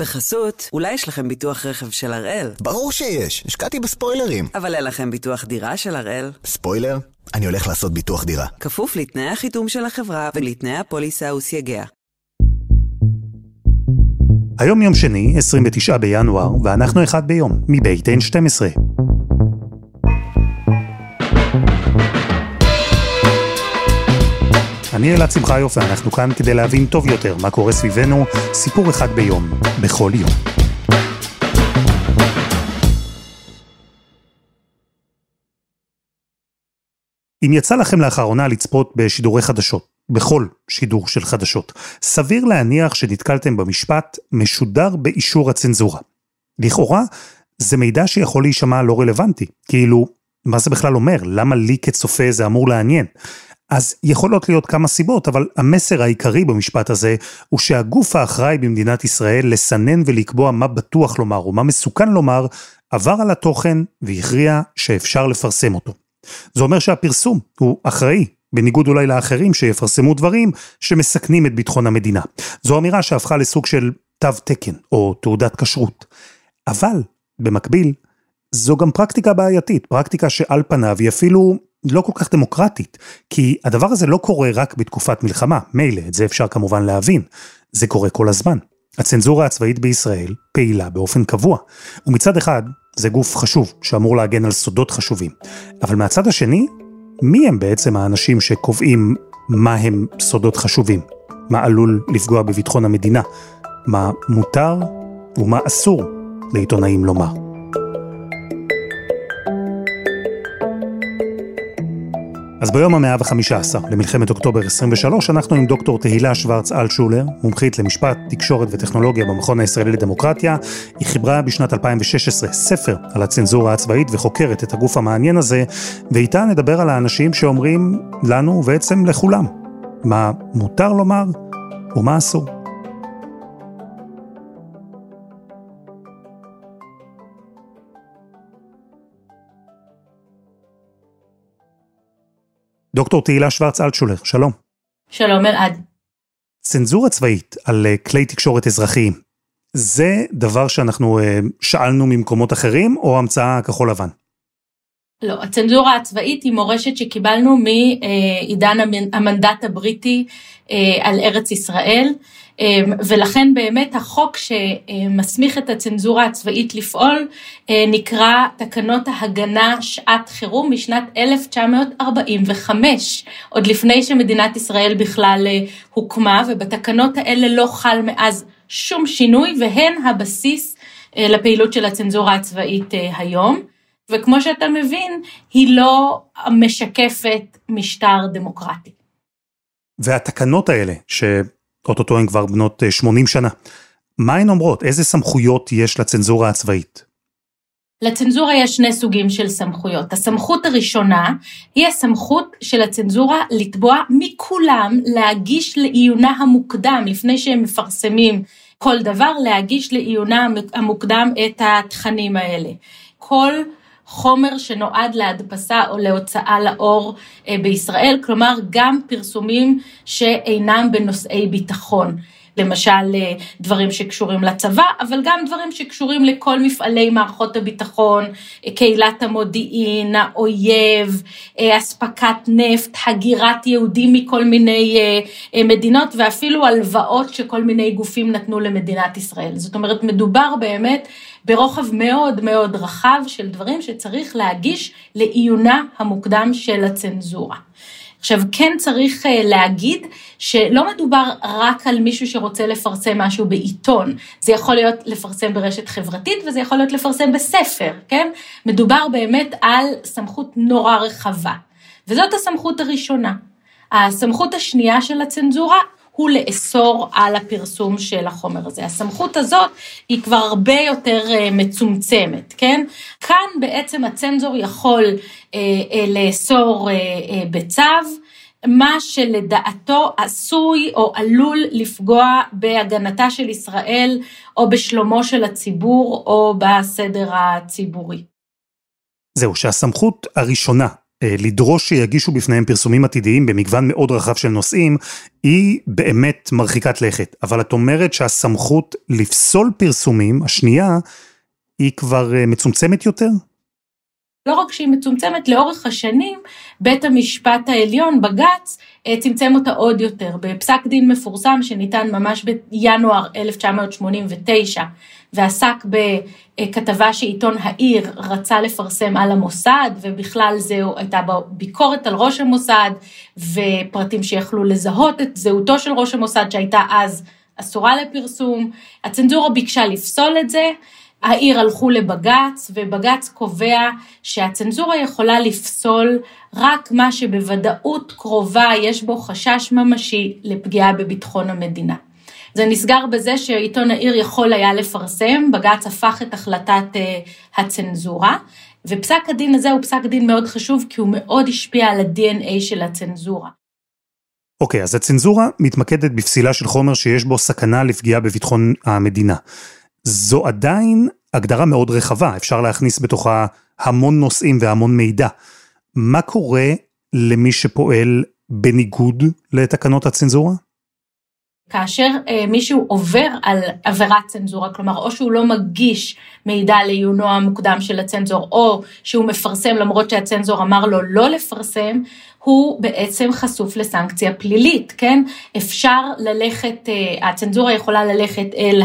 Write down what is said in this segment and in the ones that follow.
בחסות, אולי יש לכם ביטוח רכב של הראל. ברור שיש, השקעתי בספוילרים. אבל אין לכם ביטוח דירה של הראל. ספוילר? אני הולך לעשות ביטוח דירה. כפוף לתנאי החיתום של החברה ולתנאי הפוליסה וסייגיה. היום יום שני, 29 בינואר, ואנחנו אחד ביום, מבית N12. אני אלעד שמחיוף ואנחנו כאן כדי להבין טוב יותר מה קורה סביבנו, סיפור אחד ביום, בכל יום. אם יצא לכם לאחרונה לצפות בשידורי חדשות, בכל שידור של חדשות, סביר להניח שנתקלתם במשפט משודר באישור הצנזורה. לכאורה, זה מידע שיכול להישמע לא רלוונטי, כאילו, מה זה בכלל אומר? למה לי כצופה זה אמור לעניין? אז יכולות להיות כמה סיבות, אבל המסר העיקרי במשפט הזה הוא שהגוף האחראי במדינת ישראל לסנן ולקבוע מה בטוח לומר ומה מסוכן לומר, עבר על התוכן והכריע שאפשר לפרסם אותו. זה אומר שהפרסום הוא אחראי, בניגוד אולי לאחרים שיפרסמו דברים שמסכנים את ביטחון המדינה. זו אמירה שהפכה לסוג של תו תקן או תעודת כשרות. אבל, במקביל, זו גם פרקטיקה בעייתית, פרקטיקה שעל פניו היא אפילו לא כל כך דמוקרטית, כי הדבר הזה לא קורה רק בתקופת מלחמה, מילא, את זה אפשר כמובן להבין, זה קורה כל הזמן. הצנזורה הצבאית בישראל פעילה באופן קבוע, ומצד אחד, זה גוף חשוב שאמור להגן על סודות חשובים, אבל מהצד השני, מי הם בעצם האנשים שקובעים מה הם סודות חשובים? מה עלול לפגוע בביטחון המדינה? מה מותר ומה אסור לעיתונאים לומר? אז ביום המאה וחמישה עשר למלחמת אוקטובר 23, אנחנו עם דוקטור תהילה שוורץ אלטשולר, מומחית למשפט, תקשורת וטכנולוגיה במכון הישראלי לדמוקרטיה. היא חיברה בשנת 2016 ספר על הצנזורה הצבאית וחוקרת את הגוף המעניין הזה, ואיתה נדבר על האנשים שאומרים לנו ובעצם לכולם, מה מותר לומר ומה אסור. דוקטור תהילה שוורץ אלטשולר, שלום. שלום אלעד. צנזורה צבאית על אה, כלי תקשורת אזרחיים, זה דבר שאנחנו אה, שאלנו ממקומות אחרים, או המצאה כחול לבן? לא, הצנזורה הצבאית היא מורשת שקיבלנו מעידן המנדט הבריטי אה, על ארץ ישראל. אמ, ולכן באמת החוק שמסמיך את הצנזורה הצבאית לפעול אה, נקרא תקנות ההגנה שעת חירום משנת 1945, עוד לפני שמדינת ישראל בכלל אה, הוקמה, ובתקנות האלה לא חל מאז שום שינוי והן הבסיס אה, לפעילות של הצנזורה הצבאית היום. וכמו שאתה מבין, היא לא משקפת משטר דמוקרטי. והתקנות האלה, ש... אוטוטו הן כבר בנות 80 אה, שנה. מה הן אומרות? איזה סמכויות יש לצנזורה הצבאית? לצנזורה יש שני סוגים של סמכויות. הסמכות הראשונה היא הסמכות של הצנזורה לתבוע מכולם להגיש לעיונה המוקדם, לפני שהם מפרסמים כל דבר, להגיש לעיונה המוקדם את התכנים האלה. כל חומר שנועד להדפסה או להוצאה לאור אה, בישראל, כלומר גם פרסומים שאינם בנושאי ביטחון. למשל אה, דברים שקשורים לצבא, אבל גם דברים שקשורים לכל מפעלי מערכות הביטחון, אה, קהילת המודיעין, האויב, אספקת נפט, הגירת יהודים מכל מיני מדינות ואפילו הלוואות שכל מיני גופים נתנו למדינת ישראל. זאת אומרת, מדובר באמת ברוחב מאוד מאוד רחב של דברים שצריך להגיש לעיונה המוקדם של הצנזורה. עכשיו כן צריך אה, להגיד שלא מדובר רק על מישהו שרוצה לפרסם משהו בעיתון, זה יכול להיות לפרסם ברשת חברתית וזה יכול להיות לפרסם בספר, כן? מדובר באמת על סמכות נורא רחבה, וזאת הסמכות הראשונה. הסמכות השנייה של הצנזורה הוא לאסור על הפרסום של החומר הזה. הסמכות הזאת היא כבר הרבה יותר אה, מצומצמת, כן? כאן בעצם הצנזור יכול אה, אה, לאסור בצו. מה שלדעתו עשוי או עלול לפגוע בהגנתה של ישראל או בשלומו של הציבור או בסדר הציבורי. זהו, שהסמכות הראשונה לדרוש שיגישו בפניהם פרסומים עתידיים במגוון מאוד רחב של נושאים, היא באמת מרחיקת לכת. אבל את אומרת שהסמכות לפסול פרסומים, השנייה, היא כבר אה, מצומצמת יותר? לא רק שהיא מצומצמת, לאורך השנים בית המשפט העליון, בג"ץ, אה, צמצם אותה עוד יותר. בפסק דין מפורסם שניתן ממש בינואר 1989, ועסק בכתבה שעיתון העיר רצה לפרסם על המוסד, ובכלל זהו, הייתה ביקורת על ראש המוסד, ופרטים שיכלו לזהות את זהותו של ראש המוסד, שהייתה אז אסורה לפרסום. הצנזורה ביקשה לפסול את זה. העיר הלכו לבג"ץ, ובג"ץ קובע שהצנזורה יכולה לפסול רק מה שבוודאות קרובה יש בו חשש ממשי לפגיעה בביטחון המדינה. זה נסגר בזה שעיתון העיר יכול היה לפרסם, בג"ץ הפך את החלטת uh, הצנזורה, ופסק הדין הזה הוא פסק דין מאוד חשוב כי הוא מאוד השפיע על ה-DNA של הצנזורה. אוקיי, okay, אז הצנזורה מתמקדת בפסילה של חומר שיש בו סכנה לפגיעה בביטחון המדינה. זו עדיין הגדרה מאוד רחבה, אפשר להכניס בתוכה המון נושאים והמון מידע. מה קורה למי שפועל בניגוד לתקנות הצנזורה? כאשר אה, מישהו עובר על עבירת צנזורה, כלומר או שהוא לא מגיש מידע לעיונו המוקדם של הצנזור, או שהוא מפרסם למרות שהצנזור אמר לו לא לפרסם, הוא בעצם חשוף לסנקציה פלילית, כן? אפשר ללכת, אה, הצנזורה יכולה ללכת אל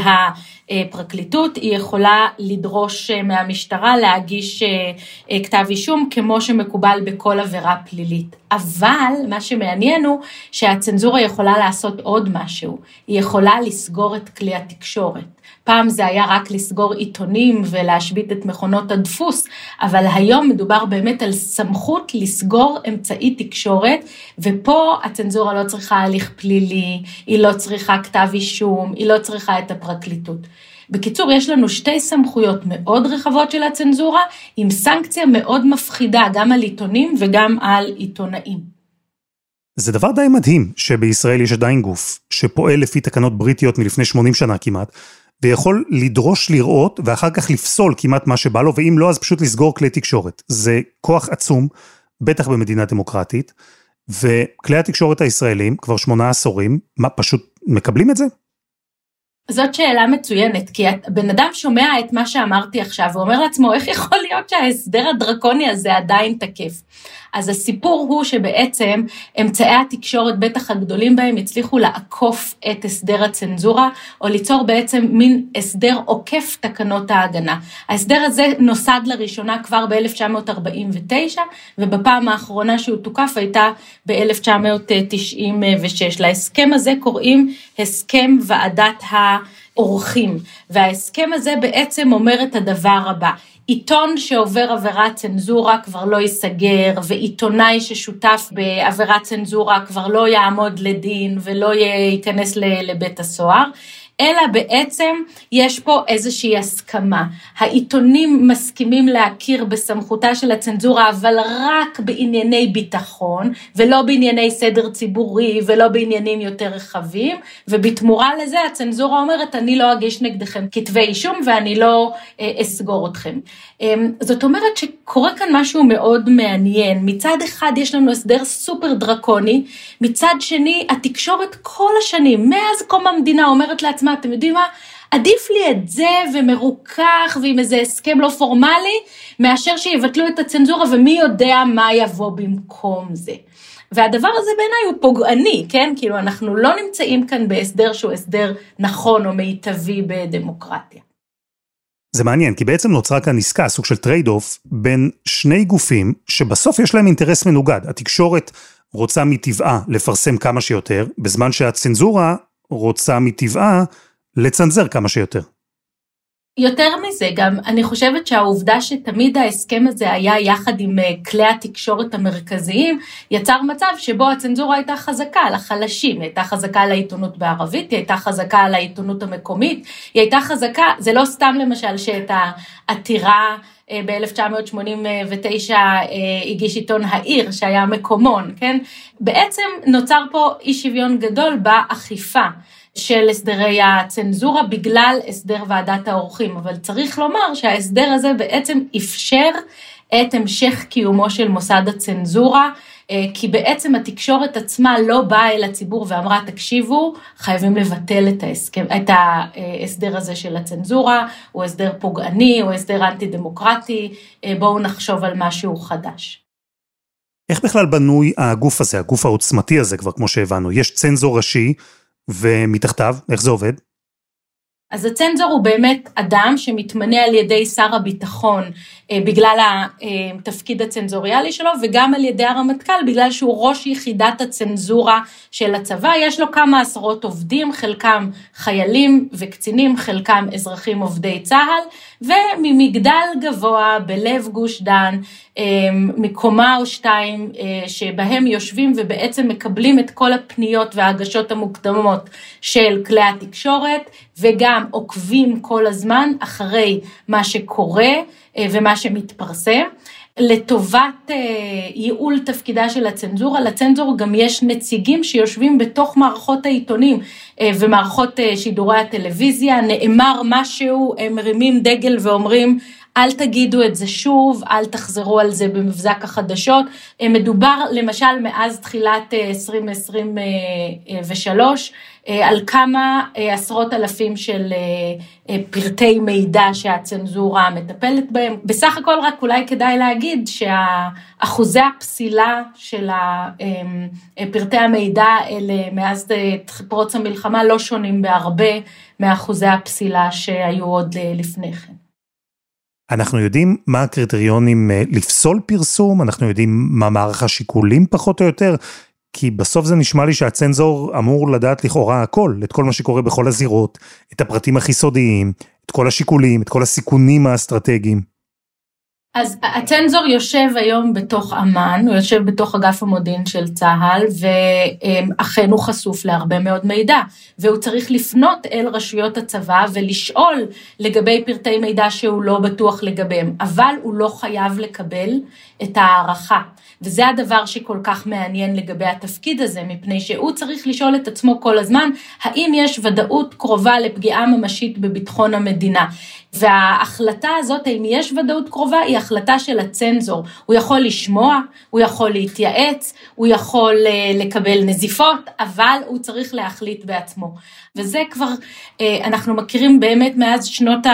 הפרקליטות, היא יכולה לדרוש אה, מהמשטרה להגיש אה, כתב אישום כמו שמקובל בכל עבירה פלילית. אבל מה שמעניין הוא שהצנזורה יכולה לעשות עוד משהו, היא יכולה לסגור את כלי התקשורת. פעם זה היה רק לסגור עיתונים ולהשבית את מכונות הדפוס, אבל היום מדובר באמת על סמכות לסגור אמצעי תקשורת, ופה הצנזורה לא צריכה הליך פלילי, היא לא צריכה כתב אישום, היא לא צריכה את הפרקליטות. בקיצור, יש לנו שתי סמכויות מאוד רחבות של הצנזורה, עם סנקציה מאוד מפחידה גם על עיתונים וגם על עיתונאים. זה דבר די מדהים שבישראל יש עדיין גוף שפועל לפי תקנות בריטיות מלפני 80 שנה כמעט, ויכול לדרוש לראות ואחר כך לפסול כמעט מה שבא לו, ואם לא אז פשוט לסגור כלי תקשורת. זה כוח עצום, בטח במדינה דמוקרטית, וכלי התקשורת הישראלים כבר שמונה עשורים, מה, פשוט מקבלים את זה? זאת שאלה מצוינת, כי בן אדם שומע את מה שאמרתי עכשיו ואומר לעצמו, איך יכול להיות שההסדר הדרקוני הזה עדיין תקף? אז הסיפור הוא שבעצם אמצעי התקשורת, בטח הגדולים בהם, הצליחו לעקוף את הסדר הצנזורה, או ליצור בעצם מין הסדר עוקף תקנות ההגנה. ההסדר הזה נוסד לראשונה כבר ב-1949, ובפעם האחרונה שהוא תוקף הייתה ב-1996. להסכם הזה קוראים הסכם ועדת האורחים, וההסכם הזה בעצם אומר את הדבר הבא. עיתון שעובר עבירת צנזורה כבר לא ייסגר, ועיתונאי ששותף בעבירת צנזורה כבר לא יעמוד לדין ולא ייכנס לבית הסוהר. אלא בעצם יש פה איזושהי הסכמה. העיתונים מסכימים להכיר בסמכותה של הצנזורה, אבל רק בענייני ביטחון, ולא בענייני סדר ציבורי, ולא בעניינים יותר רחבים, ובתמורה לזה הצנזורה אומרת, אני לא אגיש נגדכם כתבי אישום ואני לא אה, אסגור אתכם. אה, זאת אומרת שקורה כאן משהו מאוד מעניין. מצד אחד יש לנו הסדר סופר דרקוני, מצד שני התקשורת כל השנים, מאז קום המדינה אומרת לעצמה, לעצמה, אתם יודעים מה? עדיף לי את זה ומרוכך ועם איזה הסכם לא פורמלי, מאשר שיבטלו את הצנזורה ומי יודע מה יבוא במקום זה. והדבר הזה בעיניי הוא פוגעני, כן? כאילו אנחנו לא נמצאים כאן בהסדר שהוא הסדר נכון או מיטבי בדמוקרטיה. זה מעניין, כי בעצם נוצרה כאן עסקה, סוג של trade-off, בין שני גופים שבסוף יש להם אינטרס מנוגד. התקשורת רוצה מטבעה לפרסם כמה שיותר, בזמן שהצנזורה רוצה מטבעה לצנזר כמה שיותר. יותר מזה, גם אני חושבת שהעובדה שתמיד ההסכם הזה היה יחד עם אה, כלי התקשורת המרכזיים, יצר מצב שבו הצנזורה הייתה חזקה על החלשים, היא הייתה חזקה על העיתונות בערבית, היא הייתה חזקה על העיתונות המקומית, היא הייתה חזקה, זה לא סתם למשל שאת העתירה אה, ב-1989 אה, הגיש עיתון העיר, שהיה מקומון, כן? בעצם נוצר פה אי שוויון גדול באכיפה. של הסדרי הצנזורה בגלל הסדר ועדת האורחים, אבל צריך לומר שההסדר הזה בעצם אפשר את המשך קיומו של מוסד הצנזורה, אה, כי בעצם התקשורת עצמה לא באה אל הציבור ואמרה, תקשיבו, חייבים לבטל את, ההסכם, את ההסדר הזה של הצנזורה, הוא הסדר פוגעני, הוא הסדר אנטי דמוקרטי, אה, בואו נחשוב על משהו חדש. איך בכלל בנוי הגוף הזה, הגוף העוצמתי הזה, כבר כמו שהבנו? יש צנזור ראשי, ומתחתיו, איך זה עובד? אז הצנזור הוא באמת אדם שמתמנה על ידי שר הביטחון אה, בגלל התפקיד הצנזוריאלי שלו, וגם על ידי הרמטכ"ל בגלל שהוא ראש יחידת הצנזורה של הצבא. יש לו כמה עשרות עובדים, חלקם חיילים וקצינים, חלקם אזרחים עובדי צה"ל, וממגדל גבוה בלב גוש דן, אה, מקומה או שתיים, אה, שבהם יושבים ובעצם מקבלים את כל הפניות וההגשות המוקדמות של כלי התקשורת, וגם עוקבים כל הזמן אחרי מה שקורה. אה, ומה שמתפרסם. לטובת אה, ייעול תפקידה של הצנזורה, לצנזור גם יש נציגים שיושבים בתוך מערכות העיתונים אה, ומערכות שידורי הטלוויזיה, נאמר משהו, הם מרימים דגל ואומרים אל תגידו את זה שוב, אל תחזרו על זה במבזק החדשות. מדובר למשל מאז תחילת 2023 על כמה עשרות אלפים של פרטי מידע שהצנזורה מטפלת בהם. בסך הכל רק אולי כדאי להגיד שאחוזי הפסילה של פרטי המידע האלה מאז פרוץ המלחמה לא שונים בהרבה מאחוזי הפסילה שהיו עוד לפני כן. אנחנו יודעים מה הקריטריונים אה, לפסול פרסום, אנחנו יודעים מה מערך השיקולים פחות או יותר, כי בסוף זה נשמע לי שהצנזור אמור לדעת לכאורה הכל, את כל מה שקורה בכל הזירות, את הפרטים הכי סודיים, את כל השיקולים, את כל הסיכונים האסטרטגיים. אז הצנזור יושב היום בתוך אמ"ן, הוא יושב בתוך אגף המודיעין של צה"ל, ואכן הוא חשוף להרבה מאוד מידע, והוא צריך לפנות אל רשויות הצבא ולשאול לגבי פרטי מידע שהוא לא בטוח לגביהם, אבל הוא לא חייב לקבל את ההערכה. וזה הדבר שכל כך מעניין לגבי התפקיד הזה, מפני שהוא צריך לשאול את עצמו כל הזמן, האם יש ודאות קרובה לפגיעה ממשית בביטחון המדינה. וההחלטה הזאת, האם יש ודאות קרובה, היא החלטה של הצנזור. הוא יכול לשמוע, הוא יכול להתייעץ, הוא יכול אה, לקבל נזיפות, אבל הוא צריך להחליט בעצמו. וזה כבר, אה, אנחנו מכירים באמת מאז שנות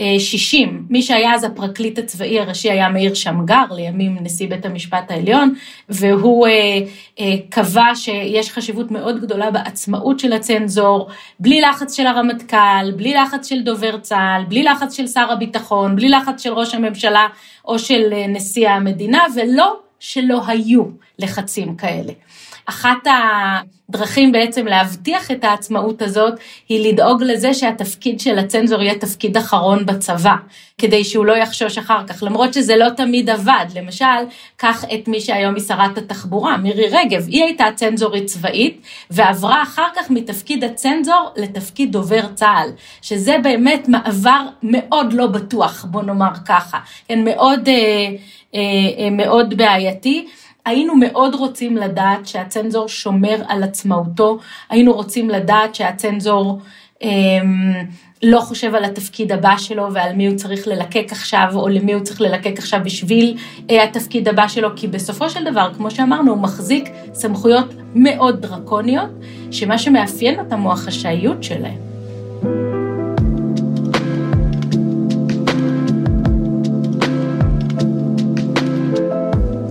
ה-60. מי שהיה אז הפרקליט הצבאי הראשי היה מאיר שמגר, לימים נשיא בית המשפט העליון, והוא אה, קבע שיש חשיבות מאוד גדולה בעצמאות של הצנזור, בלי לחץ של הרמטכ"ל, בלי לחץ של דובר צה"ל, בלי לחץ של שר הביטחון, בלי לחץ של ראש הממשלה או של אה, נשיא המדינה, ולא שלא היו לחצים כאלה. אחת הדרכים בעצם להבטיח את העצמאות הזאת היא לדאוג לזה שהתפקיד של הצנזור יהיה תפקיד אחרון בצבא, כדי שהוא לא יחשוש אחר כך, למרות שזה לא תמיד עבד. למשל, קח את מי שהיום היא שרת התחבורה, מירי רגב, היא הייתה צנזורית צבאית ועברה אחר כך מתפקיד הצנזור לתפקיד דובר צה"ל, שזה באמת מעבר מאוד לא בטוח, בוא נאמר ככה, כן, מאוד, אה, אה, אה, מאוד בעייתי. היינו מאוד רוצים לדעת שהצנזור שומר על עצמאותו, היינו רוצים לדעת שהצנזור אה, לא חושב על התפקיד הבא שלו ועל מי הוא צריך ללקק עכשיו, או למי הוא צריך ללקק עכשיו בשביל אה, התפקיד הבא שלו, כי בסופו של דבר, כמו שאמרנו, הוא מחזיק סמכויות מאוד דרקוניות, שמה שמאפיין אותם הוא החשאיות שלהם.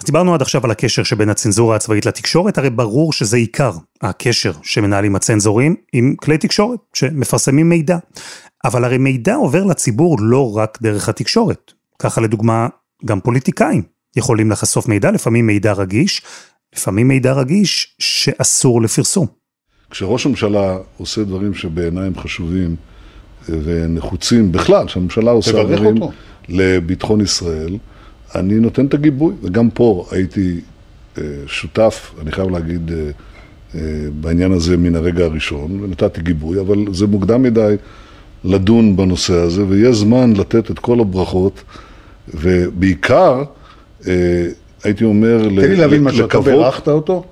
אז דיברנו עד עכשיו על הקשר שבין הצנזורה הצבאית לתקשורת, הרי ברור שזה עיקר הקשר שמנהלים הצנזורים עם כלי תקשורת שמפרסמים מידע. אבל הרי מידע עובר לציבור לא רק דרך התקשורת. ככה לדוגמה, גם פוליטיקאים יכולים לחשוף מידע, לפעמים מידע רגיש, לפעמים מידע רגיש שאסור לפרסום. כשראש הממשלה עושה דברים שבעיניי הם חשובים ונחוצים בכלל, שהממשלה עושה דברים אותו. לביטחון ישראל, אני נותן את הגיבוי, וגם פה הייתי אה, שותף, אני חייב להגיד, אה, אה, בעניין הזה מן הרגע הראשון, ונתתי גיבוי, אבל זה מוקדם מדי לדון בנושא הזה, ויש זמן לתת את כל הברכות, ובעיקר, הייתי אומר. תן לי להבין מה שאתה בירכת אותו?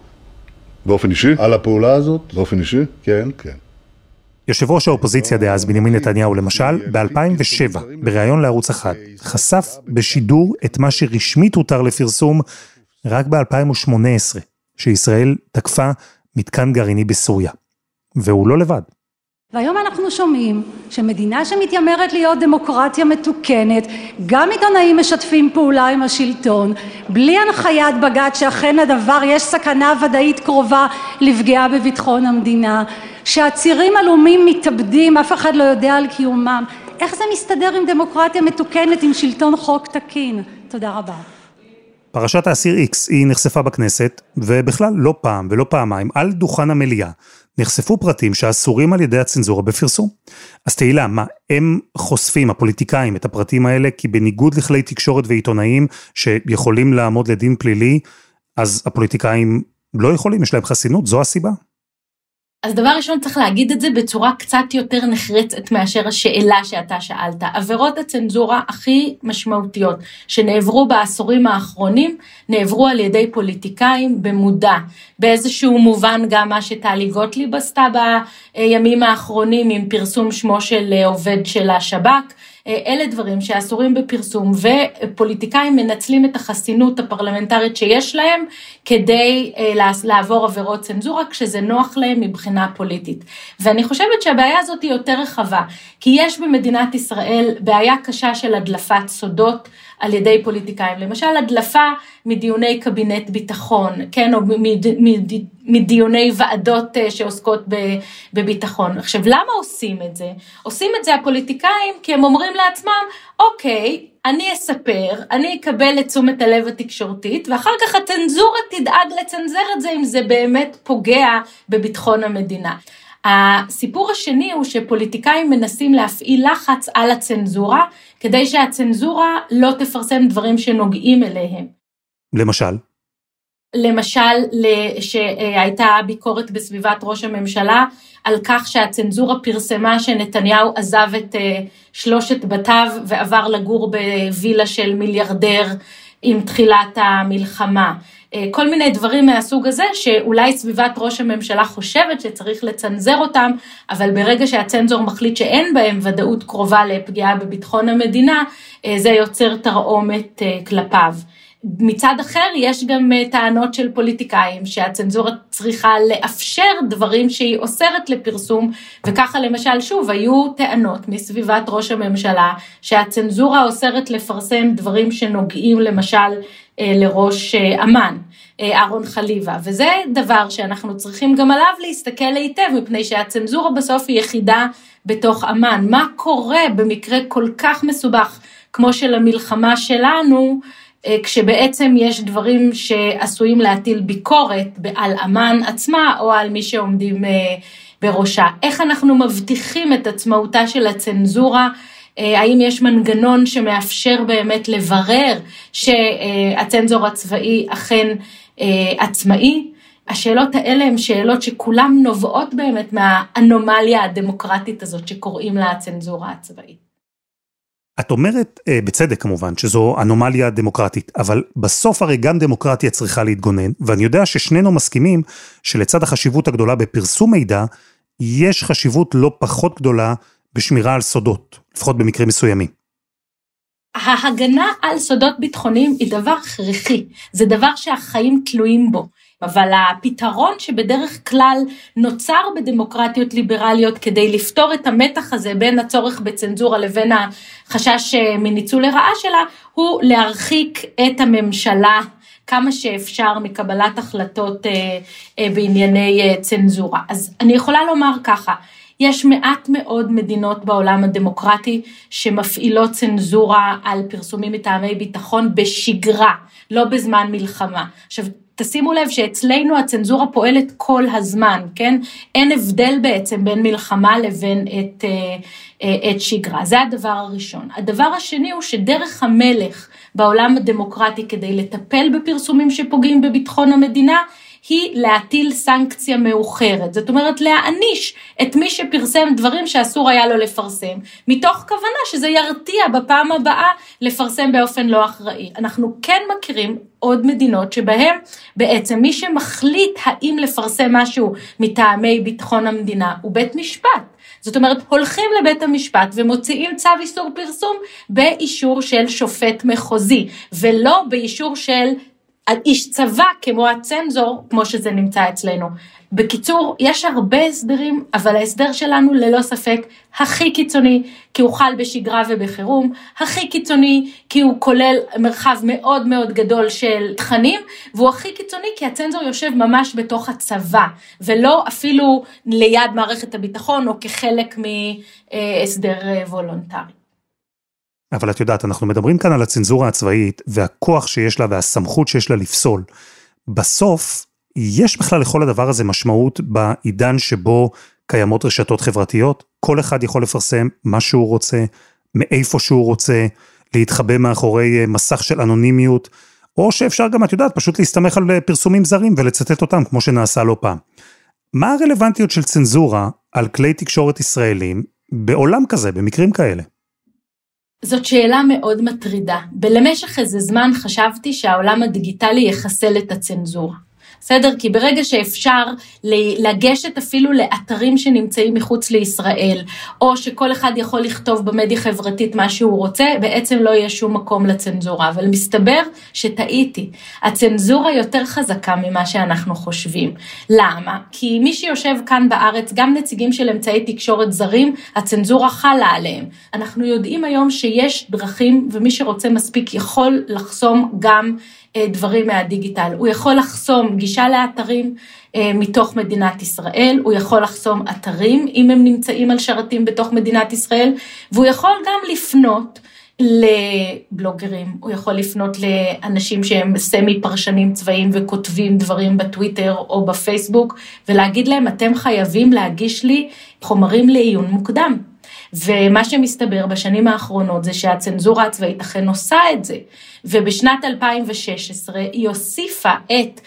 באופן אישי? על הפעולה הזאת? באופן אישי? כן. כן. יושב ראש האופוזיציה דאז, בנימין נתניהו למשל, ב-2007, בריאיון לערוץ אחד, חשף בשידור את מה שרשמית הותר לפרסום רק ב-2018, שישראל תקפה מתקן גרעיני בסוריה. והוא לא לבד. והיום אנחנו שומעים שמדינה שמתיימרת להיות דמוקרטיה מתוקנת, גם עיתונאים משתפים פעולה עם השלטון, בלי הנחיית בג"ץ שאכן הדבר יש סכנה ודאית קרובה לפגיעה בביטחון המדינה, שעצירים עלומים מתאבדים, אף אחד לא יודע על קיומם. איך זה מסתדר עם דמוקרטיה מתוקנת, עם שלטון חוק תקין? תודה רבה. פרשת האסיר X היא נחשפה בכנסת, ובכלל לא פעם ולא פעמיים, על דוכן המליאה, נחשפו פרטים שאסורים על ידי הצנזורה בפרסום. אז תהילה, מה, הם חושפים, הפוליטיקאים, את הפרטים האלה, כי בניגוד לכלי תקשורת ועיתונאים שיכולים לעמוד לדין פלילי, אז הפוליטיקאים לא יכולים, יש להם חסינות, זו הסיבה? אז דבר ראשון צריך להגיד את זה בצורה קצת יותר נחרצת מאשר השאלה שאתה שאלת. עבירות הצנזורה הכי משמעותיות שנעברו בעשורים האחרונים, נעברו על ידי פוליטיקאים במודע. באיזשהו מובן גם מה שטלי גוטליב עשתה בימים האחרונים עם פרסום שמו של עובד של השב"כ. אה, אלה דברים שאסורים בפרסום ופוליטיקאים מנצלים את החסינות הפרלמנטרית שיש להם כדי אה, לעבור עבירות צנזורה כשזה נוח להם מבחינה פוליטית. ואני חושבת שהבעיה הזאת היא יותר רחבה, כי יש במדינת ישראל בעיה קשה של הדלפת סודות. על ידי פוליטיקאים. למשל הדלפה מדיוני קבינט ביטחון, כן, או מדיוני ועדות אה, שעוסקות בביטחון. עכשיו, למה עושים את זה? עושים את זה הפוליטיקאים כי הם אומרים לעצמם, אוקיי, אני אספר, אני אקבל את תשומת הלב התקשורתית, ואחר כך הצנזורה תדאג לצנזר את זה אם זה באמת פוגע בביטחון המדינה. הסיפור השני הוא שפוליטיקאים מנסים להפעיל לחץ על הצנזורה, כדי שהצנזורה לא תפרסם דברים שנוגעים אליהם. למשל? למשל, שהייתה ביקורת בסביבת ראש הממשלה על כך שהצנזורה פרסמה שנתניהו עזב את אה, שלושת בתיו ועבר לגור בווילה של מיליארדר עם תחילת המלחמה. אה, כל מיני דברים מהסוג הזה, שאולי סביבת ראש הממשלה חושבת שצריך לצנזר אותם, אבל ברגע שהצנזור מחליט שאין בהם ודאות קרובה לפגיעה בביטחון המדינה, אה, זה יוצר תרעומת אה, כלפיו. מצד אחר יש גם טענות של פוליטיקאים שהצנזורה צריכה לאפשר דברים שהיא אוסרת לפרסום וככה למשל שוב היו טענות מסביבת ראש הממשלה שהצנזורה אוסרת לפרסם דברים שנוגעים למשל לראש אה, אמ"ן, אה, אהרון חליבה, וזה דבר שאנחנו צריכים גם עליו להסתכל היטב, מפני שהצנזורה בסוף היא יחידה בתוך אמ"ן. מה קורה במקרה כל כך מסובך כמו של המלחמה שלנו, כשבעצם יש דברים שעשויים להטיל ביקורת על אמ"ן עצמה או על מי שעומדים בראשה. איך אנחנו מבטיחים את עצמאותה של הצנזורה אה, האם יש מנגנון שמאפשר באמת לברר שהצנזור הצבאי אכן אה, עצמאי? השאלות האלה הן שאלות שכולן נובעות באמת מהאנומליה הדמוקרטית הזאת שקוראים לה הצנזורה הצבאית. את אומרת, אה, בצדק כמובן, שזו אנומליה דמוקרטית, אבל בסוף הרי גם דמוקרטיה צריכה להתגונן, ואני יודע ששנינו מסכימים שלצד החשיבות הגדולה בפרסום מידע, יש חשיבות לא פחות גדולה בשמירה על סודות, לפחות במקרים מסוימים. ההגנה על סודות ביטחוניים היא דבר הכרחי, זה דבר שהחיים תלויים בו. אבל הפתרון שבדרך כלל נוצר בדמוקרטיות ליברליות כדי לפתור את המתח הזה בין הצורך בצנזורה לבין החשש אה, מניצול לרעה שלה, הוא להרחיק את הממשלה כמה שאפשר מקבלת החלטות אה, אה, בענייני צנזורה. אז אני יכולה לומר ככה, יש מעט מאוד מדינות בעולם הדמוקרטי שמפעילות צנזורה על פרסומים מטעמי ביטחון בשגרה, לא בזמן מלחמה. עכשיו, תשימו לב שאצלנו הצנזורה פועלת כל הזמן, כן? אין הבדל בעצם בין מלחמה לבין את, אה, את שגרה. זה הדבר הראשון. הדבר השני הוא שדרך המלך בעולם הדמוקרטי כדי לטפל בפרסומים שפוגעים בביטחון המדינה, היא להטיל סנקציה מאוחרת, זאת אומרת להעניש את מי שפרסם דברים שאסור היה לו לפרסם, מתוך כוונה שזה ירתיע בפעם הבאה לפרסם באופן לא אחראי. אנחנו כן מכירים עוד מדינות שבהן בעצם מי שמחליט האם לפרסם משהו מטעמי ביטחון המדינה הוא בית משפט. זאת אומרת, הולכים לבית המשפט ומוציאים צו איסור פרסום באישור של שופט מחוזי, ולא באישור של איש צבא כמו הצנזור, כמו שזה נמצא אצלנו. בקיצור, יש הרבה הסדרים, אבל ההסדר שלנו ללא ספק הכי קיצוני, כי הוא חל בשגרה ובחירום, הכי קיצוני, כי הוא כולל מרחב מאוד מאוד גדול של תכנים, והוא הכי קיצוני כי הצנזור יושב ממש בתוך הצבא, ולא אפילו ליד מערכת הביטחון או כחלק מהסדר וולונטרי. אבל את יודעת, אנחנו מדברים כאן על הצנזורה הצבאית והכוח שיש לה והסמכות שיש לה לפסול. בסוף, יש בכלל לכל הדבר הזה משמעות בעידן שבו קיימות רשתות חברתיות? כל אחד יכול לפרסם מה שהוא רוצה, מאיפה שהוא רוצה, להתחבא מאחורי אה, מסך של אנונימיות, או שאפשר גם, את יודעת, פשוט להסתמך על אה, פרסומים זרים ולצטט אותם, כמו שנעשה לא פעם. מה הרלוונטיות של צנזורה על כלי תקשורת ישראלים בעולם כזה, במקרים כאלה? זאת שאלה מאוד מטרידה. בלמשך איזה זמן חשבתי שהעולם הדיגיטלי יחסל את הצנזורה. בסדר? כי ברגע שאפשר לגשת אפילו לאתרים שנמצאים מחוץ לישראל, או שכל אחד יכול לכתוב במדיה חברתית מה שהוא רוצה, בעצם לא יהיה שום מקום לצנזורה. אבל מסתבר שטעיתי. הצנזורה יותר חזקה ממה שאנחנו חושבים. למה? כי מי שיושב כאן בארץ, גם נציגים של אמצעי תקשורת זרים, הצנזורה חלה עליהם. אנחנו יודעים היום שיש דרכים, ומי שרוצה מספיק יכול לחסום גם דברים מהדיגיטל. הוא יכול לחסום גישה לאתרים אה, מתוך מדינת ישראל, הוא יכול לחסום אתרים אם הם נמצאים על שרתים בתוך מדינת ישראל, והוא יכול גם לפנות לבלוגרים, הוא יכול לפנות לאנשים שהם סמי פרשנים צבאיים וכותבים דברים בטוויטר או בפייסבוק, ולהגיד להם, אתם חייבים להגיש לי חומרים לעיון מוקדם. ומה שמסתבר בשנים האחרונות זה שהצנזורה הצבאית אכן עושה את זה. ובשנת 2016 היא הוסיפה את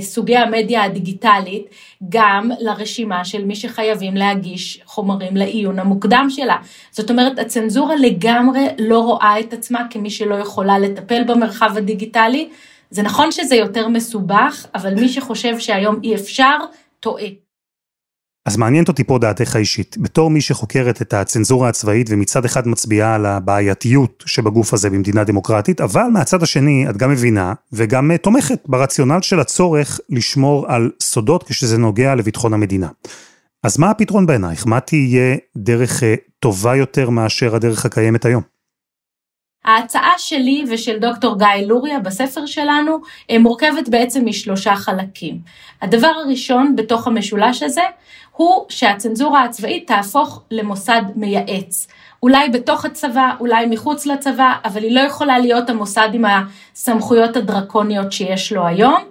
סוגי המדיה הדיגיטלית גם לרשימה של מי שחייבים להגיש חומרים לעיון המוקדם שלה. זאת אומרת, הצנזורה לגמרי לא רואה את עצמה כמי שלא יכולה לטפל במרחב הדיגיטלי. זה נכון שזה יותר מסובך, אבל מי שחושב שהיום אי אפשר, טועה. אז מעניינת אותי פה דעתך האישית. בתור מי שחוקרת את הצנזורה הצבאית ומצד אחד מצביעה על הבעייתיות שבגוף הזה במדינה דמוקרטית, אבל מהצד השני את גם מבינה וגם אה, תומכת ברציונל של הצורך לשמור על סודות כשזה נוגע לביטחון המדינה. אז מה הפתרון בעינייך? מה תהיה דרך אה, טובה יותר מאשר הדרך הקיימת היום? ההצעה שלי ושל דוקטור גיא לוריה בספר שלנו אה, מורכבת בעצם משלושה חלקים. הדבר הראשון בתוך המשולש הזה הוא שהצנזורה הצבאית תהפוך למוסד מייעץ. אולי בתוך הצבא, אולי מחוץ לצבא, אבל היא לא יכולה להיות המוסד עם הסמכויות הדרקוניות שיש לו היום.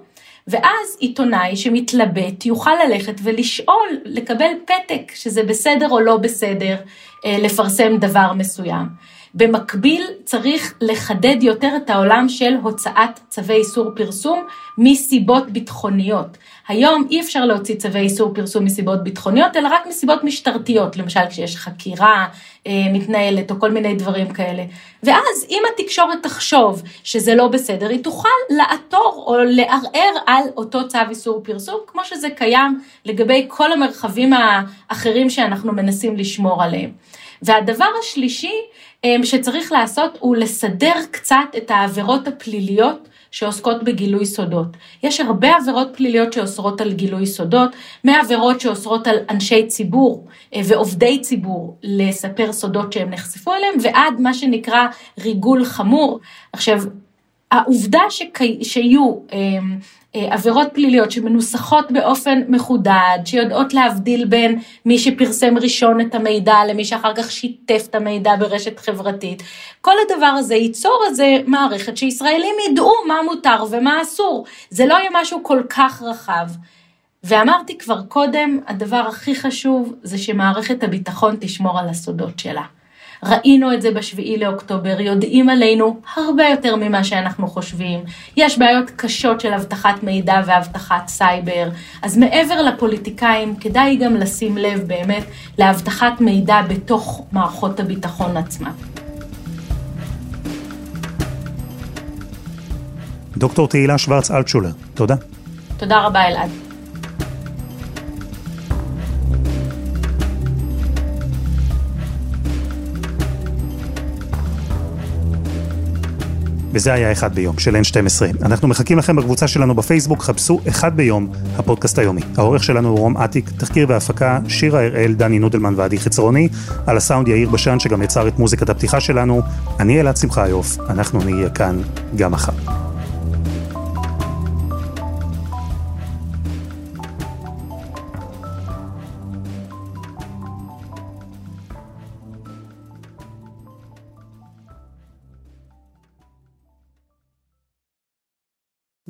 ואז עיתונאי שמתלבט יוכל ללכת ולשאול, לקבל פתק שזה בסדר או לא בסדר אה, לפרסם דבר מסוים. במקביל צריך לחדד יותר את העולם של הוצאת צווי איסור פרסום מסיבות ביטחוניות. היום אי אפשר להוציא צווי איסור פרסום מסיבות ביטחוניות, אלא רק מסיבות משטרתיות, למשל כשיש חקירה אה, מתנהלת או כל מיני דברים כאלה. ואז אם התקשורת תחשוב שזה לא בסדר, היא תוכל לעתור או לערער על אותו צו איסור פרסום, כמו שזה קיים לגבי כל המרחבים האחרים שאנחנו מנסים לשמור עליהם. והדבר השלישי אה, שצריך לעשות הוא לסדר קצת את העבירות הפליליות שעוסקות בגילוי סודות. יש הרבה עבירות פליליות שאוסרות על גילוי סודות, מעבירות שאוסרות על אנשי ציבור אה, ועובדי ציבור לספר סודות שהם נחשפו אליהם, ועד מה שנקרא ריגול חמור. עכשיו, העובדה שכי, שיהיו אה, עבירות פליליות שמנוסחות באופן מחודד, שיודעות להבדיל בין מי שפרסם ראשון את המידע למי שאחר כך שיתף את המידע ברשת חברתית. כל הדבר הזה ייצור איזה מערכת שישראלים ידעו מה מותר ומה אסור. זה לא יהיה משהו כל כך רחב. ואמרתי כבר קודם, הדבר הכי חשוב זה שמערכת הביטחון תשמור על הסודות שלה. ראינו את זה בשביעי לאוקטובר, יודעים עלינו הרבה יותר ממה שאנחנו חושבים. יש בעיות קשות של אבטחת מידע ואבטחת סייבר, אז מעבר לפוליטיקאים, כדאי גם לשים לב באמת לאבטחת מידע בתוך מערכות הביטחון עצמם. דוקטור תהילה שוורץ אלטשולר, תודה. תודה רבה אלעד. וזה היה אחד ביום של N12. אנחנו מחכים לכם בקבוצה שלנו בפייסבוק, חפשו אחד ביום, הפודקאסט היומי. העורך שלנו הוא רום אטיק, תחקיר והפקה, שירה הראל, דני נודלמן ועדי חצרוני, על הסאונד יאיר בשן שגם יצר את מוזיקת הפתיחה שלנו. אני אלעד שמחיוף, אנחנו נהיה כאן גם מחר.